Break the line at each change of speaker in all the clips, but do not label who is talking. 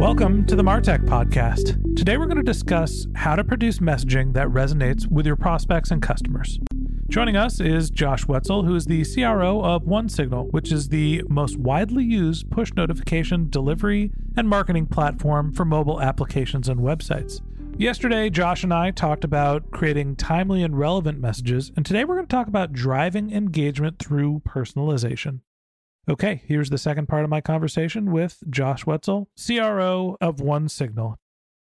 Welcome to the Martech Podcast. Today we're going to discuss how to produce messaging that resonates with your prospects and customers. Joining us is Josh Wetzel, who is the CRO of OneSignal, which is the most widely used push notification delivery and marketing platform for mobile applications and websites. Yesterday, Josh and I talked about creating timely and relevant messages, and today we're going to talk about driving engagement through personalization. Okay, here's the second part of my conversation with Josh Wetzel, CRO of OneSignal.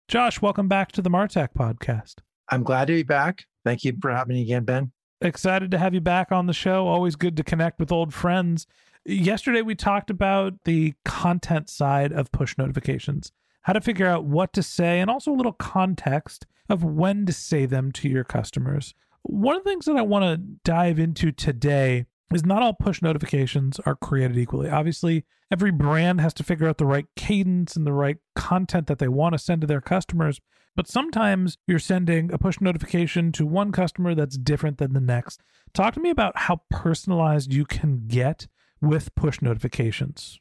Josh, welcome back to the Martech podcast.
I'm glad to be back. Thank you for having me again, Ben.
Excited to have you back on the show. Always good to connect with old friends. Yesterday, we talked about the content side of push notifications, how to figure out what to say, and also a little context of when to say them to your customers. One of the things that I want to dive into today is not all push notifications are created equally. Obviously, every brand has to figure out the right cadence and the right content that they want to send to their customers. But sometimes you're sending a push notification to one customer that's different than the next. Talk to me about how personalized you can get with push notifications.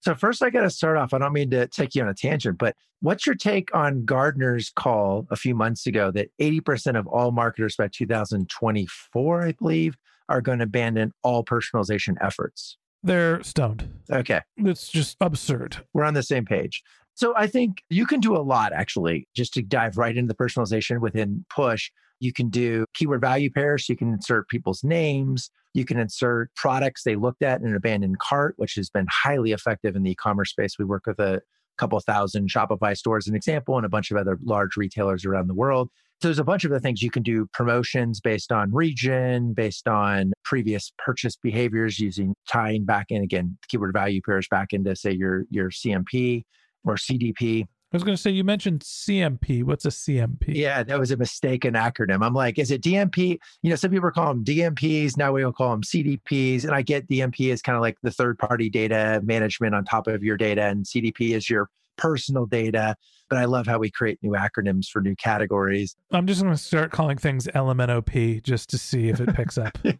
So, first, I got to start off. I don't mean to take you on a tangent, but what's your take on Gartner's call a few months ago that 80% of all marketers by 2024, I believe, are going to abandon all personalization efforts.
They're stoned.
Okay.
It's just absurd.
We're on the same page. So I think you can do a lot actually, just to dive right into the personalization within Push. You can do keyword value pairs. You can insert people's names. You can insert products they looked at in an abandoned cart, which has been highly effective in the e-commerce space. We work with a couple thousand Shopify stores, an example, and a bunch of other large retailers around the world. So there's a bunch of the things you can do promotions based on region, based on previous purchase behaviors, using tying back in again keyword value pairs back into say your your CMP or CDP.
I was going to say you mentioned CMP. What's a CMP?
Yeah, that was a mistaken acronym. I'm like, is it DMP? You know, some people call them DMPs. Now we will call them CDPs. And I get DMP is kind of like the third party data management on top of your data, and CDP is your personal data. But I love how we create new acronyms for new categories.
I'm just going to start calling things LMNOP just to see if it picks up.
yeah,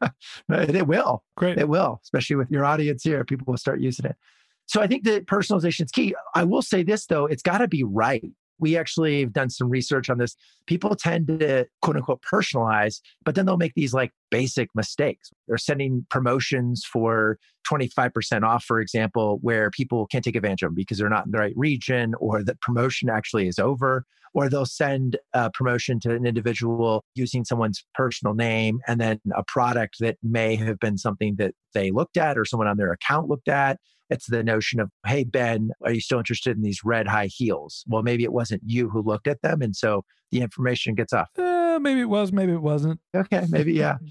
it will.
Great.
It will, especially with your audience here. People will start using it. So I think that personalization is key. I will say this though, it's got to be right. We actually have done some research on this. People tend to quote unquote personalize, but then they'll make these like basic mistakes. They're sending promotions for 25% off, for example, where people can't take advantage of them because they're not in the right region or the promotion actually is over. Or they'll send a promotion to an individual using someone's personal name and then a product that may have been something that they looked at or someone on their account looked at it's the notion of, hey, Ben, are you still interested in these red high heels? Well, maybe it wasn't you who looked at them. And so the information gets off.
Uh, maybe it was, maybe it wasn't.
Okay, maybe, yeah.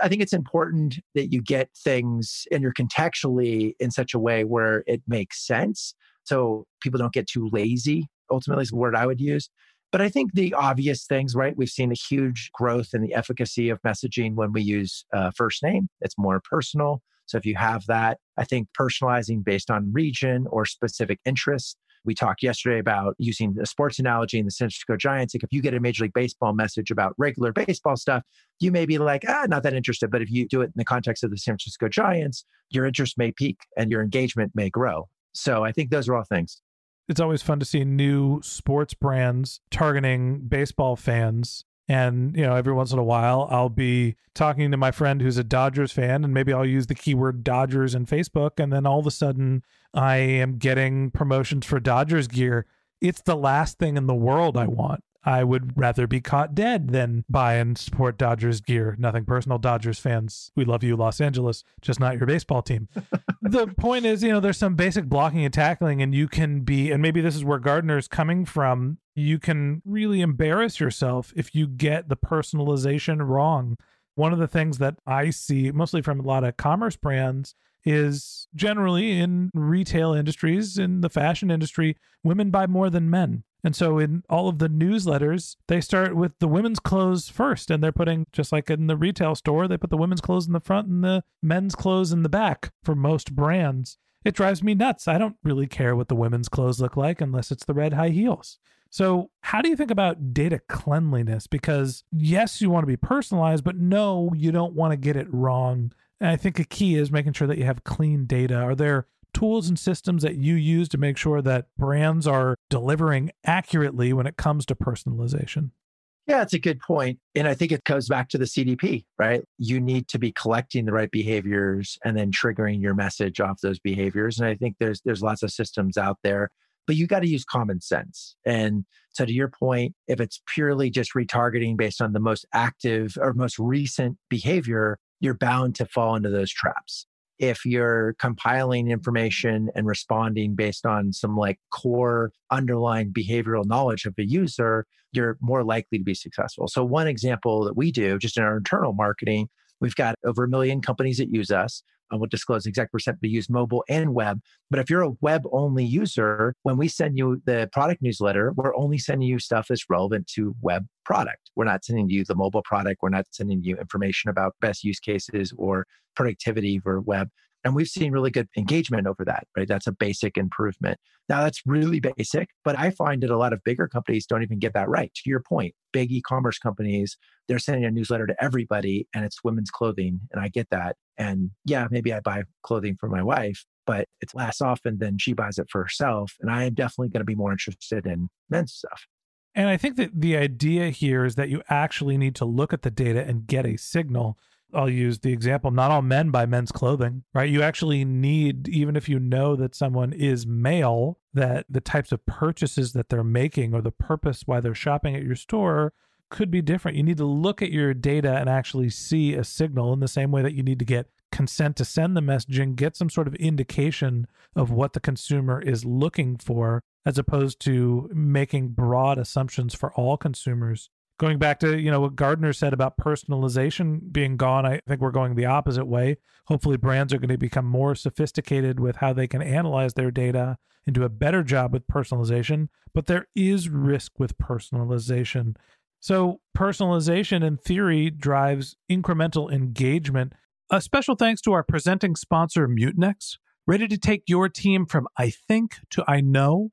I think it's important that you get things and you're contextually in such a way where it makes sense. So people don't get too lazy, ultimately, is the word I would use. But I think the obvious things, right? We've seen a huge growth in the efficacy of messaging when we use uh, first name. It's more personal. So if you have that, I think personalizing based on region or specific interests We talked yesterday about using a sports analogy in the San Francisco Giants. Like if you get a Major League Baseball message about regular baseball stuff, you may be like, ah, not that interested. But if you do it in the context of the San Francisco Giants, your interest may peak and your engagement may grow. So I think those are all things.
It's always fun to see new sports brands targeting baseball fans and, you know, every once in a while, I'll be talking to my friend who's a Dodgers fan, and maybe I'll use the keyword Dodgers in Facebook. And then all of a sudden, I am getting promotions for Dodgers gear. It's the last thing in the world I want. I would rather be caught dead than buy and support Dodgers gear. Nothing personal, Dodgers fans. We love you, Los Angeles, just not your baseball team. the point is, you know, there's some basic blocking and tackling, and you can be, and maybe this is where Gartner's coming from. You can really embarrass yourself if you get the personalization wrong. One of the things that I see mostly from a lot of commerce brands is generally in retail industries, in the fashion industry, women buy more than men. And so in all of the newsletters, they start with the women's clothes first. And they're putting, just like in the retail store, they put the women's clothes in the front and the men's clothes in the back for most brands. It drives me nuts. I don't really care what the women's clothes look like unless it's the red high heels. So, how do you think about data cleanliness? Because yes, you want to be personalized, but no, you don't want to get it wrong. And I think a key is making sure that you have clean data. Are there tools and systems that you use to make sure that brands are delivering accurately when it comes to personalization?
Yeah, it's a good point. And I think it goes back to the CDP, right? You need to be collecting the right behaviors and then triggering your message off those behaviors. And I think there's there's lots of systems out there, but you got to use common sense. And so to your point, if it's purely just retargeting based on the most active or most recent behavior, you're bound to fall into those traps if you're compiling information and responding based on some like core underlying behavioral knowledge of the user, you're more likely to be successful. So, one example that we do just in our internal marketing, we've got over a million companies that use us. I won't disclose the exact percent, but use mobile and web. But if you're a web only user, when we send you the product newsletter, we're only sending you stuff that's relevant to web product. We're not sending you the mobile product. We're not sending you information about best use cases or productivity for web. And we've seen really good engagement over that, right? That's a basic improvement. Now, that's really basic, but I find that a lot of bigger companies don't even get that right. To your point, big e commerce companies, they're sending a newsletter to everybody and it's women's clothing. And I get that. And yeah, maybe I buy clothing for my wife, but it's less often than she buys it for herself. And I am definitely going to be more interested in men's stuff.
And I think that the idea here is that you actually need to look at the data and get a signal I'll use the example not all men buy men's clothing, right? You actually need, even if you know that someone is male, that the types of purchases that they're making or the purpose why they're shopping at your store could be different. You need to look at your data and actually see a signal in the same way that you need to get consent to send the messaging, get some sort of indication of what the consumer is looking for, as opposed to making broad assumptions for all consumers going back to you know what Gartner said about personalization being gone, I think we're going the opposite way. Hopefully, brands are going to become more sophisticated with how they can analyze their data and do a better job with personalization. But there is risk with personalization. So, personalization in theory drives incremental engagement. A special thanks to our presenting sponsor, Mutinex. Ready to take your team from I think to I know?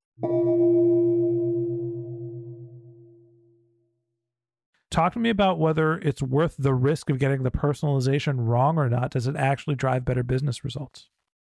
Talk to me about whether it's worth the risk of getting the personalization wrong or not. Does it actually drive better business results?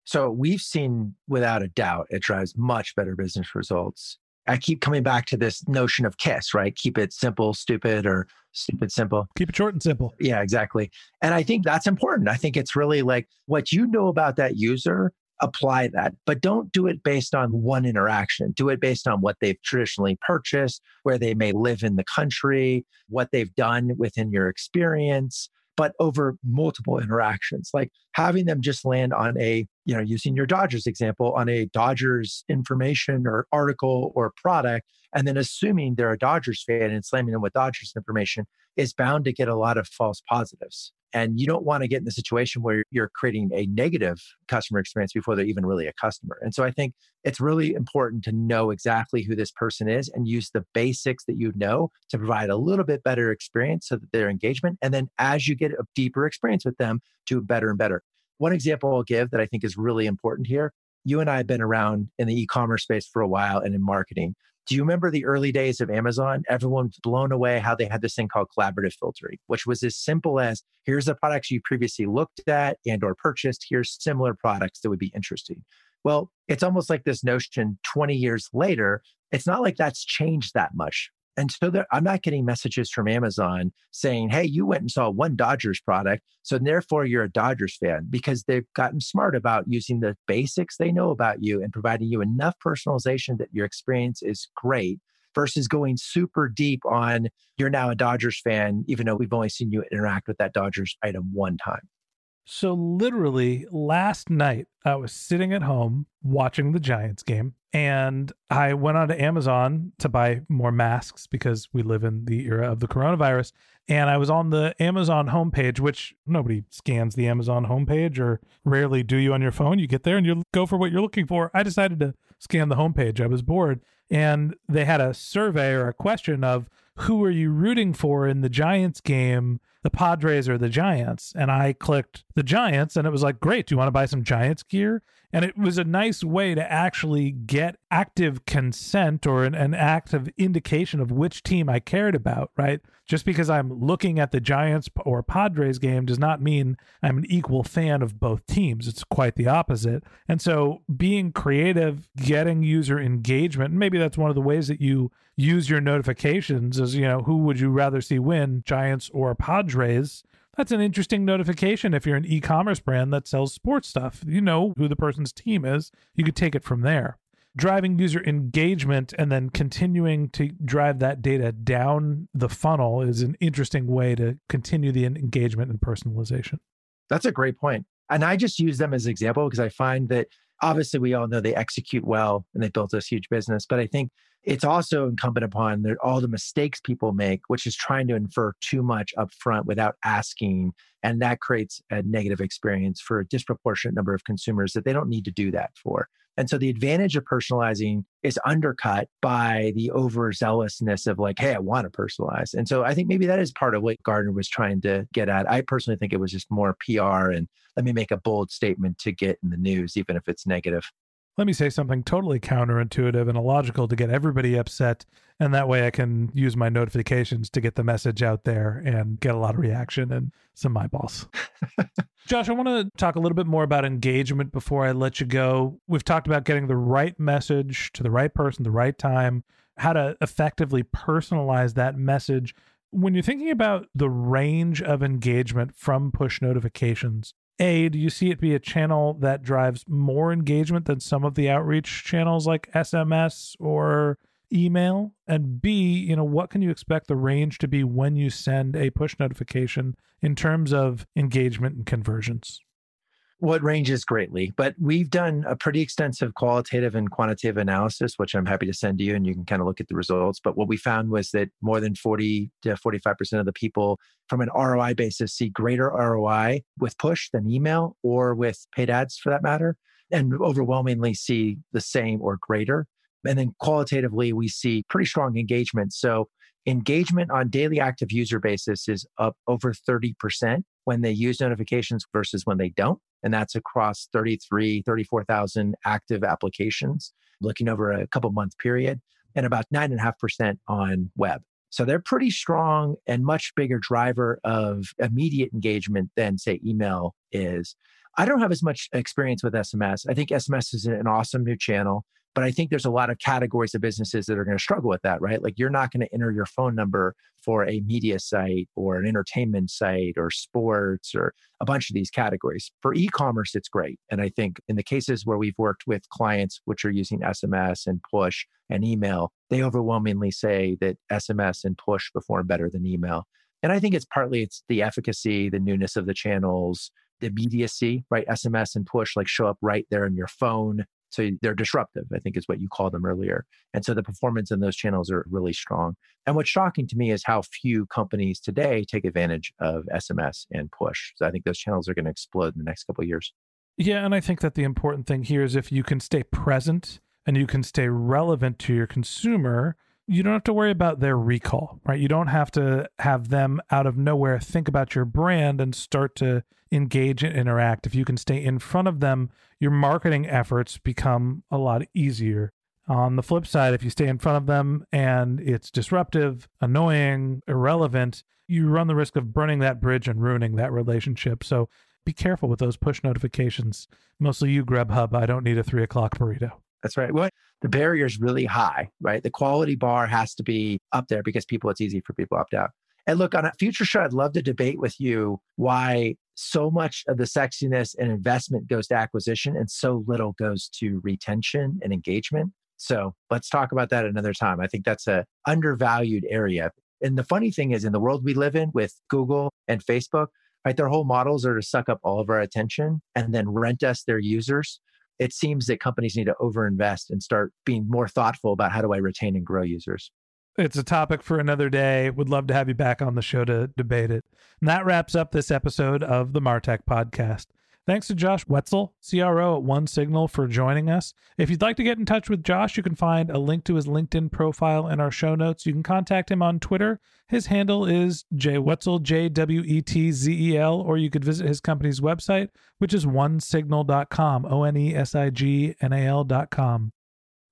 So we've seen without a doubt it drives much better business results. I keep coming back to this notion of KISS, right? Keep it simple, stupid, or stupid, simple.
Keep it short and simple.
Yeah, exactly. And I think that's important. I think it's really like what you know about that user, apply that, but don't do it based on one interaction. Do it based on what they've traditionally purchased, where they may live in the country, what they've done within your experience but over multiple interactions, like having them just land on a, you know, using your Dodgers example, on a Dodgers information or article or product, and then assuming they're a Dodgers fan and slamming them with Dodgers information is bound to get a lot of false positives. And you don't want to get in the situation where you're creating a negative customer experience before they're even really a customer. And so I think it's really important to know exactly who this person is and use the basics that you know to provide a little bit better experience so that their engagement. And then as you get a deeper experience with them, do better and better. One example I'll give that I think is really important here you and I have been around in the e commerce space for a while and in marketing. Do you remember the early days of Amazon? Everyone's blown away how they had this thing called collaborative filtering, which was as simple as here's the products you previously looked at and or purchased, here's similar products that would be interesting. Well, it's almost like this notion 20 years later, it's not like that's changed that much. And so there, I'm not getting messages from Amazon saying, hey, you went and saw one Dodgers product. So therefore, you're a Dodgers fan because they've gotten smart about using the basics they know about you and providing you enough personalization that your experience is great versus going super deep on you're now a Dodgers fan, even though we've only seen you interact with that Dodgers item one time.
So, literally, last night, I was sitting at home watching the Giants game, and I went onto Amazon to buy more masks because we live in the era of the coronavirus. And I was on the Amazon homepage, which nobody scans the Amazon homepage, or rarely do you on your phone. You get there and you go for what you're looking for. I decided to scan the homepage. I was bored. And they had a survey or a question of who are you rooting for in the Giants game the Padres or the Giants. And I clicked the Giants, and it was like, great. Do you want to buy some Giants gear? And it was a nice way to actually get active consent or an, an active indication of which team I cared about, right? Just because I'm looking at the Giants or Padres game does not mean I'm an equal fan of both teams. It's quite the opposite. And so being creative, getting user engagement, and maybe that's one of the ways that you use your notifications is, you know, who would you rather see win, Giants or Padres? Raise, that's an interesting notification if you're an e commerce brand that sells sports stuff. You know who the person's team is. You could take it from there. Driving user engagement and then continuing to drive that data down the funnel is an interesting way to continue the engagement and personalization.
That's a great point. And I just use them as an example because I find that obviously we all know they execute well and they built this huge business. But I think it's also incumbent upon all the mistakes people make, which is trying to infer too much upfront without asking. And that creates a negative experience for a disproportionate number of consumers that they don't need to do that for. And so the advantage of personalizing is undercut by the overzealousness of like, hey, I want to personalize. And so I think maybe that is part of what Gartner was trying to get at. I personally think it was just more PR and let me make a bold statement to get in the news, even if it's negative
let me say something totally counterintuitive and illogical to get everybody upset. And that way I can use my notifications to get the message out there and get a lot of reaction and some eyeballs. Josh, I want to talk a little bit more about engagement before I let you go. We've talked about getting the right message to the right person, the right time, how to effectively personalize that message. When you're thinking about the range of engagement from push notifications, a, do you see it be a channel that drives more engagement than some of the outreach channels like SMS or email? And B, you know, what can you expect the range to be when you send a push notification in terms of engagement and conversions?
It ranges greatly, but we've done a pretty extensive qualitative and quantitative analysis, which I'm happy to send to you and you can kind of look at the results. But what we found was that more than 40 to 45% of the people from an ROI basis see greater ROI with push than email or with paid ads for that matter, and overwhelmingly see the same or greater. And then qualitatively, we see pretty strong engagement. So engagement on daily active user basis is up over 30% when they use notifications versus when they don't. And that's across 33, 34,000 active applications, looking over a couple month period, and about 9.5% on web. So they're pretty strong and much bigger driver of immediate engagement than, say, email is. I don't have as much experience with SMS. I think SMS is an awesome new channel. But I think there's a lot of categories of businesses that are going to struggle with that, right? Like you're not going to enter your phone number for a media site or an entertainment site or sports or a bunch of these categories. For e commerce, it's great. And I think in the cases where we've worked with clients which are using SMS and push and email, they overwhelmingly say that SMS and push perform better than email. And I think it's partly it's the efficacy, the newness of the channels, the immediacy, right? SMS and push like show up right there in your phone. So they're disruptive, I think is what you called them earlier. And so the performance in those channels are really strong. And what's shocking to me is how few companies today take advantage of SMS and push. So I think those channels are going to explode in the next couple of years.
Yeah, and I think that the important thing here is if you can stay present and you can stay relevant to your consumer, you don't have to worry about their recall, right? You don't have to have them out of nowhere think about your brand and start to engage and interact. If you can stay in front of them, your marketing efforts become a lot easier. On the flip side, if you stay in front of them and it's disruptive, annoying, irrelevant, you run the risk of burning that bridge and ruining that relationship. So be careful with those push notifications. Mostly you, Grubhub. I don't need a three o'clock burrito.
That's right. Well, the barrier is really high, right? The quality bar has to be up there because people, it's easy for people to opt out. And look, on a future show, I'd love to debate with you why so much of the sexiness and investment goes to acquisition and so little goes to retention and engagement. So let's talk about that another time. I think that's a undervalued area. And the funny thing is in the world we live in with Google and Facebook, right, their whole models are to suck up all of our attention and then rent us their users it seems that companies need to overinvest and start being more thoughtful about how do I retain and grow users.
It's a topic for another day. Would love to have you back on the show to debate it. And that wraps up this episode of the Martech podcast. Thanks to Josh Wetzel, CRO at One Signal, for joining us. If you'd like to get in touch with Josh, you can find a link to his LinkedIn profile in our show notes. You can contact him on Twitter. His handle is jwetzel, J W E T Z E L, or you could visit his company's website, which is onesignal.com, O N E S I G N A L.com.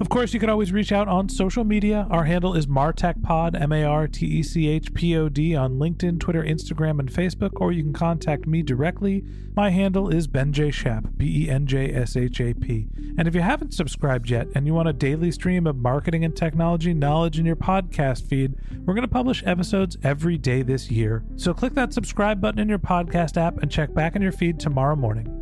Of course, you can always reach out on social media. Our handle is MartechPod, M A R T E C H P O D, on LinkedIn, Twitter, Instagram, and Facebook, or you can contact me directly. My handle is Ben J. Shap, B E N J S H A P. And if you haven't subscribed yet and you want a daily stream of marketing and technology knowledge in your podcast feed, we're going to publish episodes every day this year. So click that subscribe button in your podcast app and check back in your feed tomorrow morning.